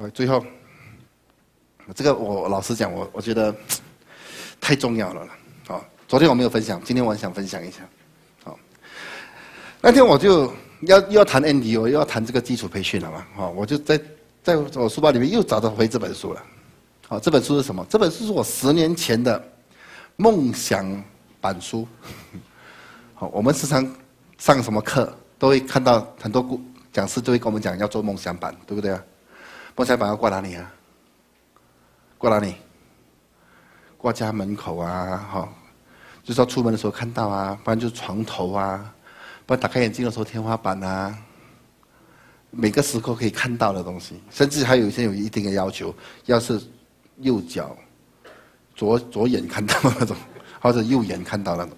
呃，最后，这个我老实讲，我我觉得太重要了了。好，昨天我没有分享，今天我想分享一下。好，那天我就要又要谈 ND，我又要谈这个基础培训了嘛。好，我就在在我书包里面又找到回这本书了。好，这本书是什么？这本书是我十年前的梦想版书。好，我们时常上什么课都会看到很多故讲师都会跟我们讲要做梦想版，对不对啊？梦想版要挂哪里啊？挂哪里？挂家门口啊，哈，就是说出门的时候看到啊，不然就是床头啊，不然打开眼睛的时候天花板啊，每个时刻可以看到的东西，甚至还有一些有一定的要求，要是右脚左左眼看到那种，或者右眼看到那种。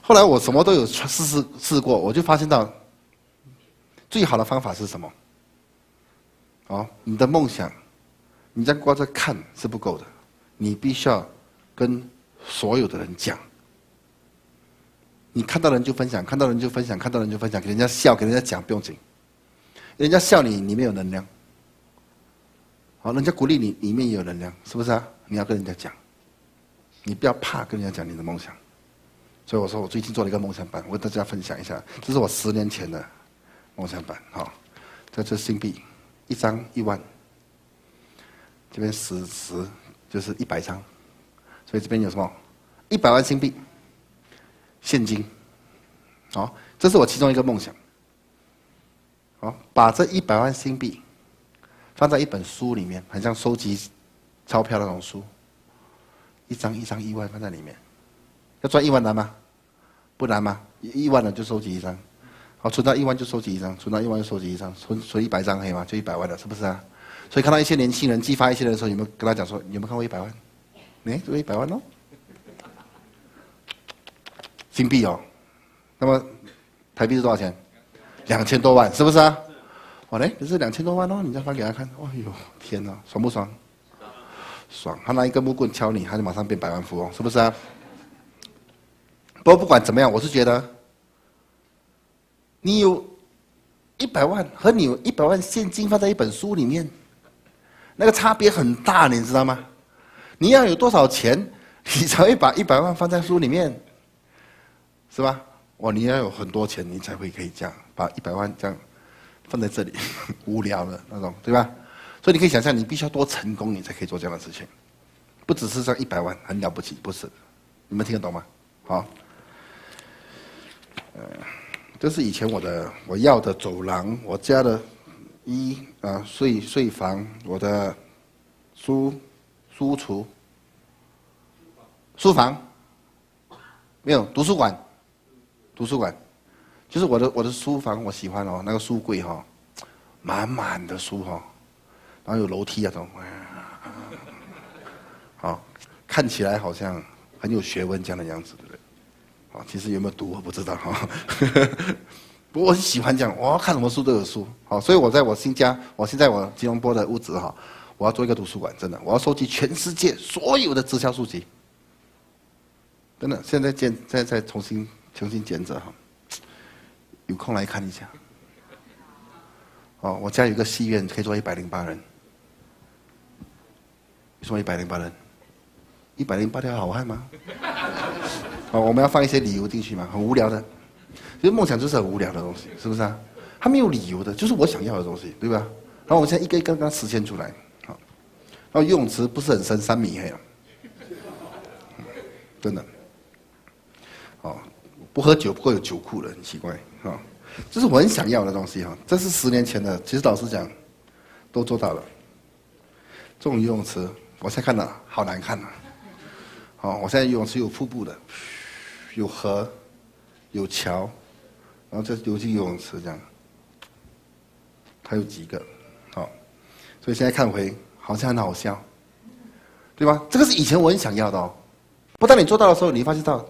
后来我什么都有试试试过，我就发现到最好的方法是什么？哦，你的梦想，你在挂着看是不够的，你必须要跟所有的人讲。你看到人就分享，看到人就分享，看到人就分享，给人家笑，给人家讲不用紧。人家笑你，里面有能量。好，人家鼓励你，里面也有能量，是不是啊？你要跟人家讲，你不要怕跟人家讲你的梦想。所以我说，我最近做了一个梦想版，我跟大家分享一下。这是我十年前的梦想版，好，这是新币。一张一万，这边十十就是一百张，所以这边有什么？一百万新币，现金，好，这是我其中一个梦想。好，把这一百万新币放在一本书里面，很像收集钞票那种书，一张一张一万放在里面，要赚一万难吗？不难吗？一万的就收集一张。好，存到一万就收集一张，存到一万就收集一张，存存一百张可以吗？就一百万了，是不是啊？所以看到一些年轻人激发一些人的时候，有没有跟他讲说，有没有看过一百万？哎，这个一百万哦，金币哦。那么台币是多少钱？两千多万，是不是啊？哦嘞，这是两千多万哦，你再发给他看。哎呦，天哪，爽不爽？爽！他拿一根木棍敲你，他就马上变百万富翁，是不是啊？不过不管怎么样，我是觉得。你有一百万和你有一百万现金放在一本书里面，那个差别很大，你知道吗？你要有多少钱，你才会把一百万放在书里面，是吧？哇，你要有很多钱，你才会可以这样把一百万这样放在这里，无聊的那种，对吧？所以你可以想象，你必须要多成功，你才可以做这样的事情，不只是这一百万很了不起，不是？你们听得懂吗？好，呃。这是以前我的我要的走廊，我家的衣啊睡睡房，我的书书橱。书房。没有图书馆，图书馆。就是我的我的书房，我喜欢哦，那个书柜哈，满满的书哈，然后有楼梯啊，这种，好，看起来好像很有学问这样的样子。啊其实有没有读我不知道哈，不过我很喜欢讲，我要看什么书都有书，好，所以我在我新家，我现在我吉隆坡的屋子哈，我要做一个图书馆，真的，我要收集全世界所有的直销书籍，真的，现在建，现在重新重新建着哈，有空来看一下。哦，我家有个戏院，可以坐一百零八人，什么一百零八人？一百零八条好汉吗？哦，我们要放一些理由进去嘛，很无聊的。其实梦想就是很无聊的东西，是不是啊？它没有理由的，就是我想要的东西，对吧？然后我现在一个一个刚实现出来，好。然后游泳池不是很深，三米黑啊，真的。哦，不喝酒不会有酒库的，很奇怪啊。这是我很想要的东西哈，这是十年前的，其实老实讲，都做到了。这种游泳池，我现在看到好难看啊。好，我现在游泳池有瀑布的。有河，有桥，然后再游进游泳池这样。还有几个，好，所以现在看回好像很好笑，对吧？这个是以前我很想要的哦。不当你做到的时候，你发现到，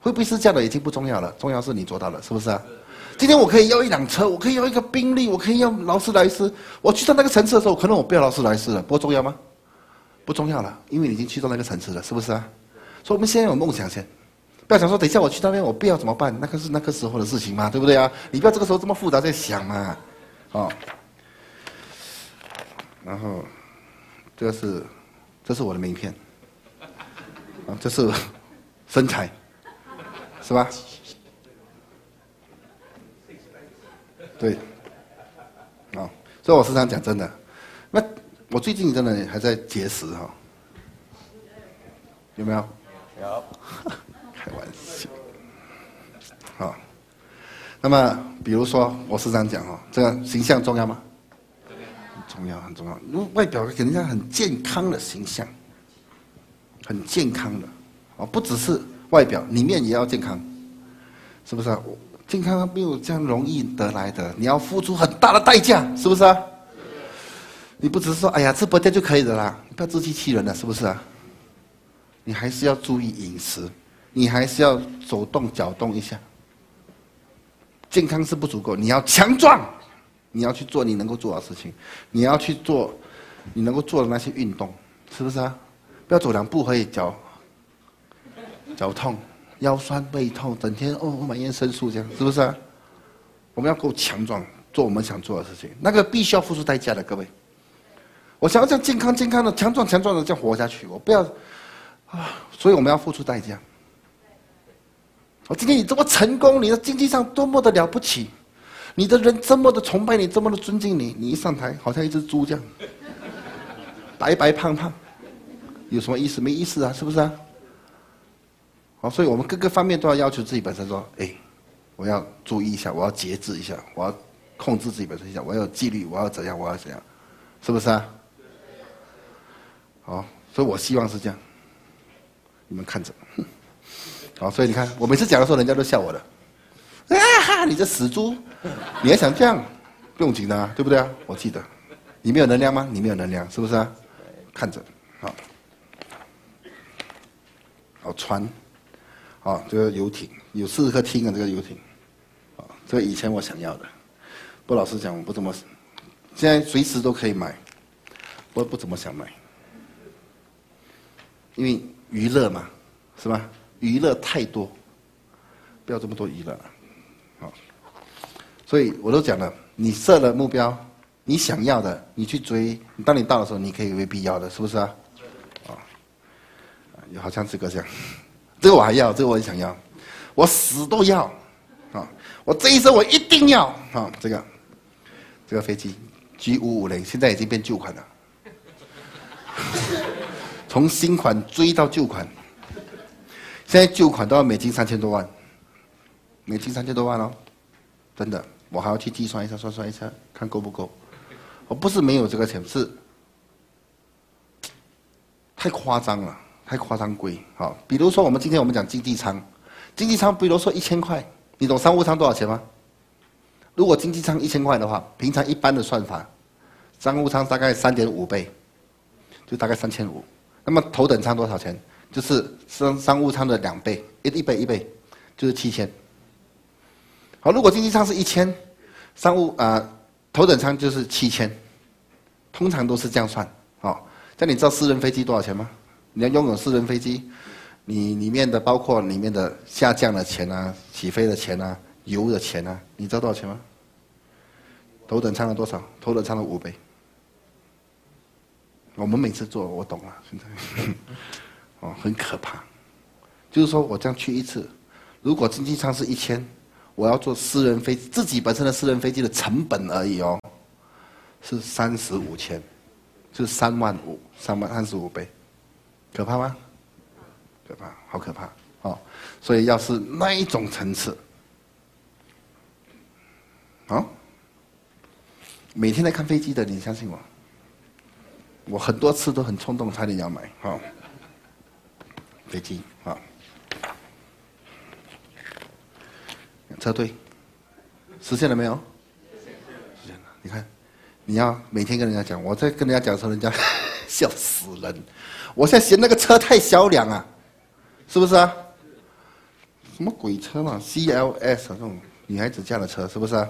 会不会是这样的已经不重要了，重要是你做到了，是不是啊？今天我可以要一辆车，我可以要一个宾利，我可以要劳斯莱斯。我去到那个层次的时候，可能我不要劳斯莱斯了，不过重要吗？不重要了，因为你已经去到那个层次了，是不是啊？所以我们先有梦想先。不要想说，等一下我去那边，我不要怎么办？那个是那个时候的事情嘛，对不对啊？你不要这个时候这么复杂在想嘛，哦。然后这个是，这是我的名片，啊，这是身材，是吧？对，啊，所以我时常讲真的，那我最近真的还在节食哈，有没有？有，开玩笑，好。那么，比如说，我时常讲哦，这个形象重要吗？重要，很重要。外表给人家很健康的形象，很健康的，哦，不只是外表，里面也要健康，是不是啊？健康没有这样容易得来的，你要付出很大的代价，是不是啊？你不只是说，哎呀，吃不掉就可以的啦，不要自欺欺人了，是不是啊？你还是要注意饮食，你还是要走动、搅动一下。健康是不足够，你要强壮，你要去做你能够做的事情，你要去做你能够做的那些运动，是不是啊？不要走两步可以脚脚痛、腰酸背痛，整天哦买验生素这样，是不是啊？我们要够强壮，做我们想做的事情，那个必须要付出代价的，各位。我想要这样健康、健康的、强壮、强壮的这样活下去，我不要啊，所以我们要付出代价。我今天你这么成功，你的经济上多么的了不起，你的人这么的崇拜你，这么的尊敬你，你一上台好像一只猪这样，白白胖胖，有什么意思？没意思啊，是不是啊？好，所以我们各个方面都要要求自己本身说，哎，我要注意一下，我要节制一下，我要控制自己本身一下，我要有纪律，我要怎样，我要怎样，是不是啊？好，所以我希望是这样，你们看着。好，所以你看，我每次讲的时候，人家都笑我的，啊哈，你这死猪，你还想这样？不用紧张啊，对不对啊？我记得，你没有能量吗？你没有能量，是不是啊？看着，好，好船，好这个游艇，有四十颗厅啊，这个游艇，啊，这个以前我想要的，不老实讲，我不怎么，现在随时都可以买，我不怎么想买，因为娱乐嘛，是吧？娱乐太多，不要这么多娱乐。了，好。所以我都讲了，你设了目标，你想要的，你去追。当你到的时候，你可以为必要的，是不是啊？啊，好像这个这样，这个我还要，这个我也想要，我死都要，啊，我这一生我一定要。啊，这个，这个飞机。G 五五零。现在已经变旧款了，从新款追到旧款。现在旧款都要美金三千多万，美金三千多万哦，真的，我还要去计算一下，算算一下，看够不够。我不是没有这个钱，是太夸张了，太夸张贵。好，比如说我们今天我们讲经济舱，经济舱比如说一千块，你懂商务舱多少钱吗？如果经济舱一千块的话，平常一般的算法，商务舱大概三点五倍，就大概三千五。那么头等舱多少钱？就是商商务舱的两倍，一一倍一倍，就是七千。好，如果经济舱是一千，商务啊头等舱就是七千，通常都是这样算。好，那你知道私人飞机多少钱吗？你要拥有私人飞机，你里面的包括里面的下降的钱啊、起飞的钱啊、油的钱啊，你知道多少钱吗？头等舱的多少？头等舱的五倍。我们每次坐，我懂了，现在。哦，很可怕，就是说我这样去一次，如果经济舱是一千，我要坐私人飞自己本身的私人飞机的成本而已哦，是三十五千，就是三万五，三万三十五倍，可怕吗？可怕，好可怕哦！所以要是那一种层次，啊，每天在看飞机的，你相信我，我很多次都很冲动，差点要买，哈。飞机啊，车队实现了没有？实现了。你看，你要每天跟人家讲，我在跟人家讲的时候，人家 笑死人。我现在嫌那个车太小辆啊，是不是啊？什么鬼车嘛，CLS 这种女孩子驾的车，是不是啊？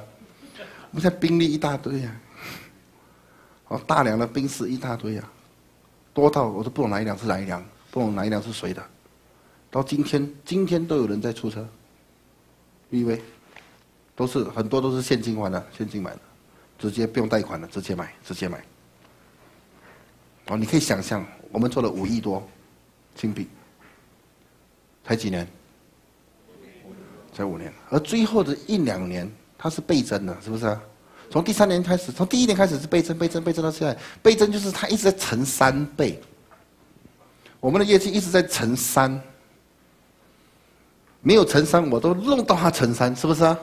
我们现在宾利一大堆呀，哦，大量的宾士一大堆呀，多到我都不懂哪一辆是哪一辆。不懂哪一辆是谁的，到今天，今天都有人在出车，因为都是很多都是现金还的，现金买的，直接不用贷款的，直接买，直接买，哦，你可以想象，我们做了五亿多金币，才几年？才五年，而最后的一两年，它是倍增的，是不是啊？从第三年开始，从第一年开始是倍增，倍增，倍增到现在，倍增就是它一直在乘三倍。我们的业绩一直在乘三，没有乘三，我都弄到它乘三，是不是啊？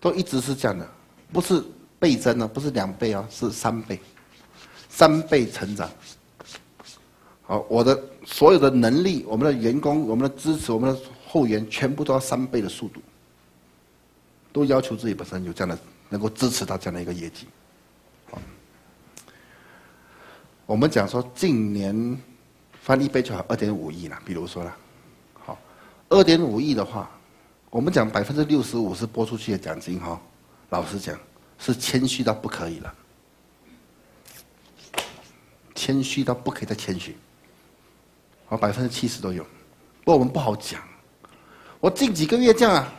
都一直是这样的，不是倍增呢，不是两倍啊，是三倍，三倍成长。好，我的所有的能力，我们的员工，我们的支持，我们的后援，全部都要三倍的速度，都要求自己本身有这样的。能够支持到这样的一个业绩，我们讲说，近年翻一倍就好，二点五亿啦。比如说啦，好，二点五亿的话，我们讲百分之六十五是拨出去的奖金哈。老实讲，是谦虚到不可以了，谦虚到不可以再谦虚。好，百分之七十都有，不过我们不好讲。我近几个月这样啊，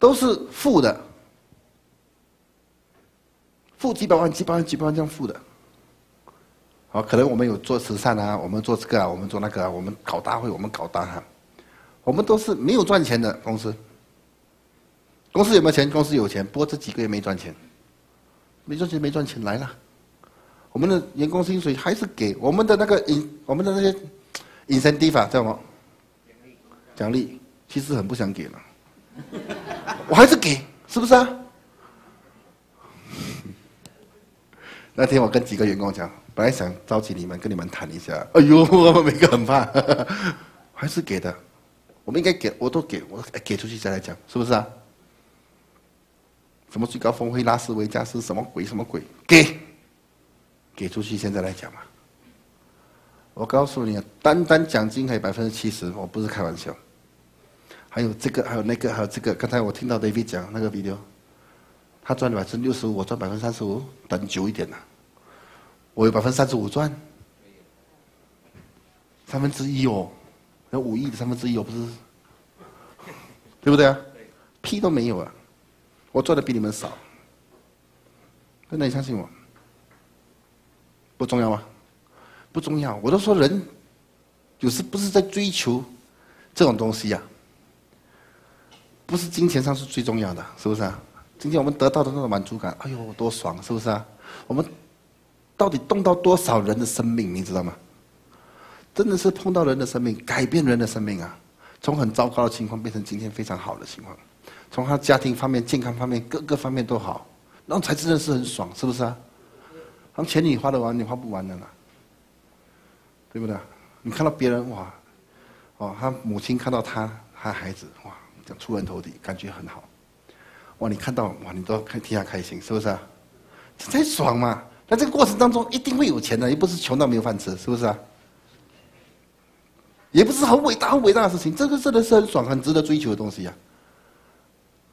都是负的。负几百万、几百万、几百万这样负的，好，可能我们有做慈善啊，我们做这个啊，我们做那个啊，我们搞大会，我们搞大哈，我们都是没有赚钱的公司。公司有没有钱？公司有钱，不过这几个月没赚钱，没赚钱，没赚钱来了。我们的员工薪水还是给我们的那个引，我们的那些隐身地法叫什么？奖励，其实很不想给了，我还是给，是不是啊？那天我跟几个员工讲，本来想召集你们跟你们谈一下，哎呦，我们每个很怕，还是给的，我们应该给，我都给，我给出去再来讲，是不是啊？什么最高峰会拉斯维加斯什么鬼什么鬼，给，给出去现在来讲嘛。我告诉你，单单奖金还有百分之七十，我不是开玩笑。还有这个，还有那个，还有这个，刚才我听到 David 讲那个 video。他赚百分之六十五，我赚百分之三十五，等久一点了。我有百分之三十五赚，三分之一哦，那五亿的三分之一哦，不是，对不对啊？屁都没有啊！我赚的比你们少，真的你相信我？不重要吗？不重要。我都说人，有时不是在追求这种东西呀，不是金钱上是最重要的，是不是啊？今天我们得到的那种满足感，哎呦，多爽，是不是啊？我们到底动到多少人的生命，你知道吗？真的是碰到人的生命，改变人的生命啊！从很糟糕的情况变成今天非常好的情况，从他家庭方面、健康方面各个方面都好，那才真的是很爽，是不是啊？他钱你花得完，你花不完的啦，对不对？你看到别人哇，哦，他母亲看到他，他孩子哇，这样出人头地，感觉很好。哇，你看到哇，你都开替他开心，是不是啊？这才爽嘛！那这个过程当中一定会有钱的，又不是穷到没有饭吃，是不是啊？也不是很伟大、很伟大的事情，这个真的是很爽、很值得追求的东西呀。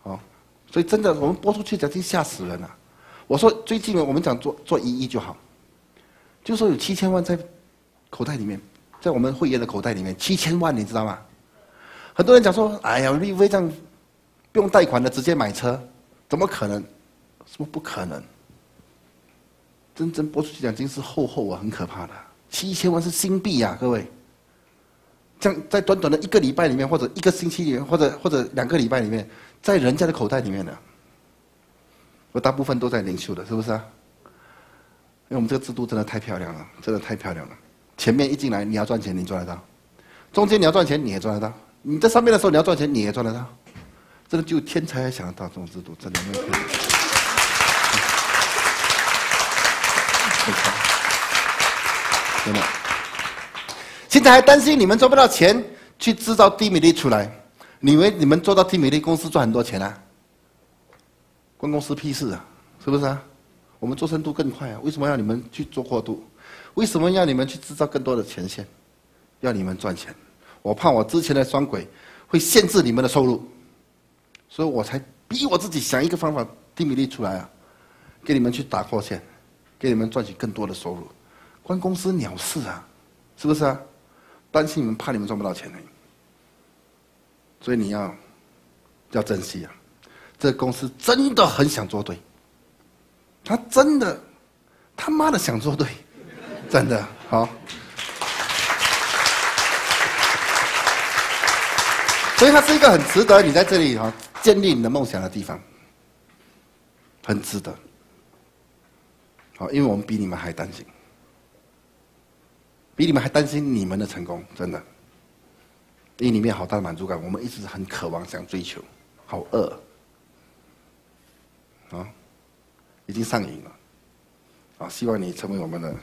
好，所以真的，我们播出去奖金吓死人了。我说最近我们讲做做一亿就好，就说有七千万在口袋里面，在我们会员的口袋里面，七千万你知道吗？很多人讲说，哎呀，立非这样。不用贷款的直接买车，怎么可能？什么不可能？真正拨出去奖金是厚厚啊，很可怕的，七千万是新币呀，各位。这样在短短的一个礼拜里面，或者一个星期里面，或者或者两个礼拜里面，在人家的口袋里面的，我大部分都在领袖的，是不是啊？因为我们这个制度真的太漂亮了，真的太漂亮了。前面一进来你要赚钱，你赚得到；中间你要赚钱，你也赚得到；你在上面的时候你要赚钱，你也赚得到。真的就天才想到这种制度，真的没有。现在还担心你们赚不到钱去制造低米粒出来？你以为你们做到低米粒公司赚很多钱啊？关公司屁事啊？是不是啊？我们做深度更快啊！为什么要你们去做过度？为什么要你们去制造更多的前线？要你们赚钱？我怕我之前的双轨会限制你们的收入。所以我才逼我自己想一个方法，低米粒出来啊，给你们去打破线，给你们赚取更多的收入，关公司鸟事啊，是不是啊？担心你们，怕你们赚不到钱呢。所以你要要珍惜啊，这公司真的很想做对，他真的他妈的想做对，真的好。所以它是一个很值得你在这里哈建立你的梦想的地方，很值得。好，因为我们比你们还担心，比你们还担心你们的成功，真的。因为里面好大的满足感，我们一直很渴望想追求，好饿，啊，已经上瘾了，啊，希望你成为我们的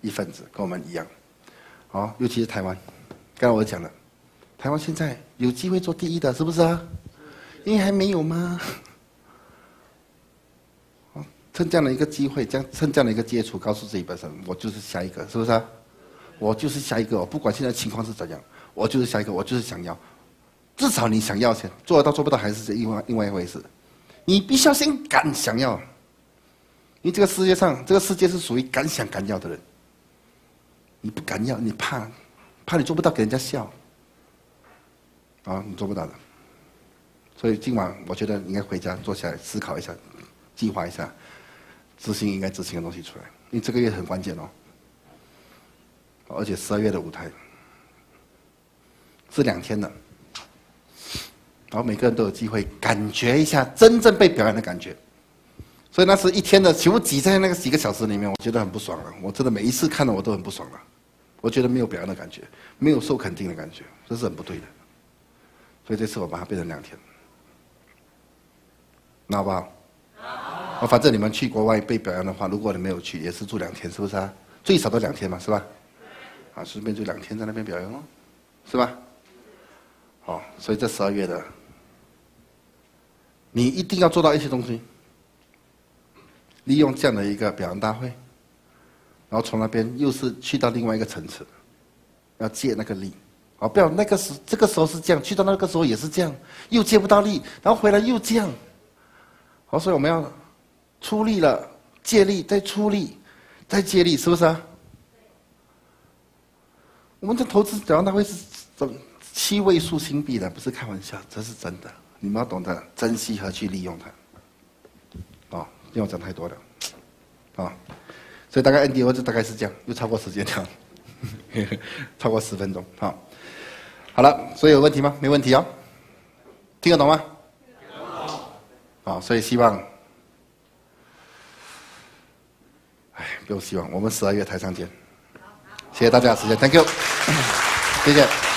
一份子，跟我们一样，好，尤其是台湾，刚才我讲了，台湾现在有机会做第一的，是不是啊？因为还没有吗？趁这样的一个机会，将趁这样的一个接触，告诉自己本身，我就是下一个，是不是啊？我就是下一个，我不管现在情况是怎样。我就是下一个，我就是想要，至少你想要先做得到做不到还是这另外另外一回事。你必须要先敢想要，因为这个世界上这个世界是属于敢想敢要的人。你不敢要，你怕，怕你做不到给人家笑，啊，你做不到的。所以今晚我觉得应该回家坐下来思考一下，计划一下，执行应该执行的东西出来，因为这个月很关键哦，而且十二月的舞台。是两天的，然后每个人都有机会感觉一下真正被表演的感觉，所以那是一天的，全部挤在那个几个小时里面，我觉得很不爽了。我真的每一次看到我都很不爽了，我觉得没有表演的感觉，没有受肯定的感觉，这是很不对的。所以这次我把它变成两天，那好不好？好。反正你们去国外被表扬的话，如果你没有去，也是住两天，是不是啊？最少都两天嘛，是吧？啊，顺便住两天在那边表扬哦，是吧？好，所以这十二月的，你一定要做到一些东西，利用这样的一个表扬大会，然后从那边又是去到另外一个层次，要借那个力，哦，不要那个时这个时候是这样，去到那个时候也是这样，又借不到力，然后回来又这样，好，所以我们要出力了，借力再出力，再借力，是不是啊？我们的投资表扬大会是怎？七位数新币的不是开玩笑，这是真的。你们要懂得珍惜和去利用它。哦，因为我讲太多了，啊，所以大概 N D O 就大概是这样，又超过时间了，超过十分钟。好，好了，所以有问题吗？没问题哦，听得懂吗？啊，所以希望，哎，不用希望，我们十二月台上见。谢谢大家的时间，Thank you，谢谢。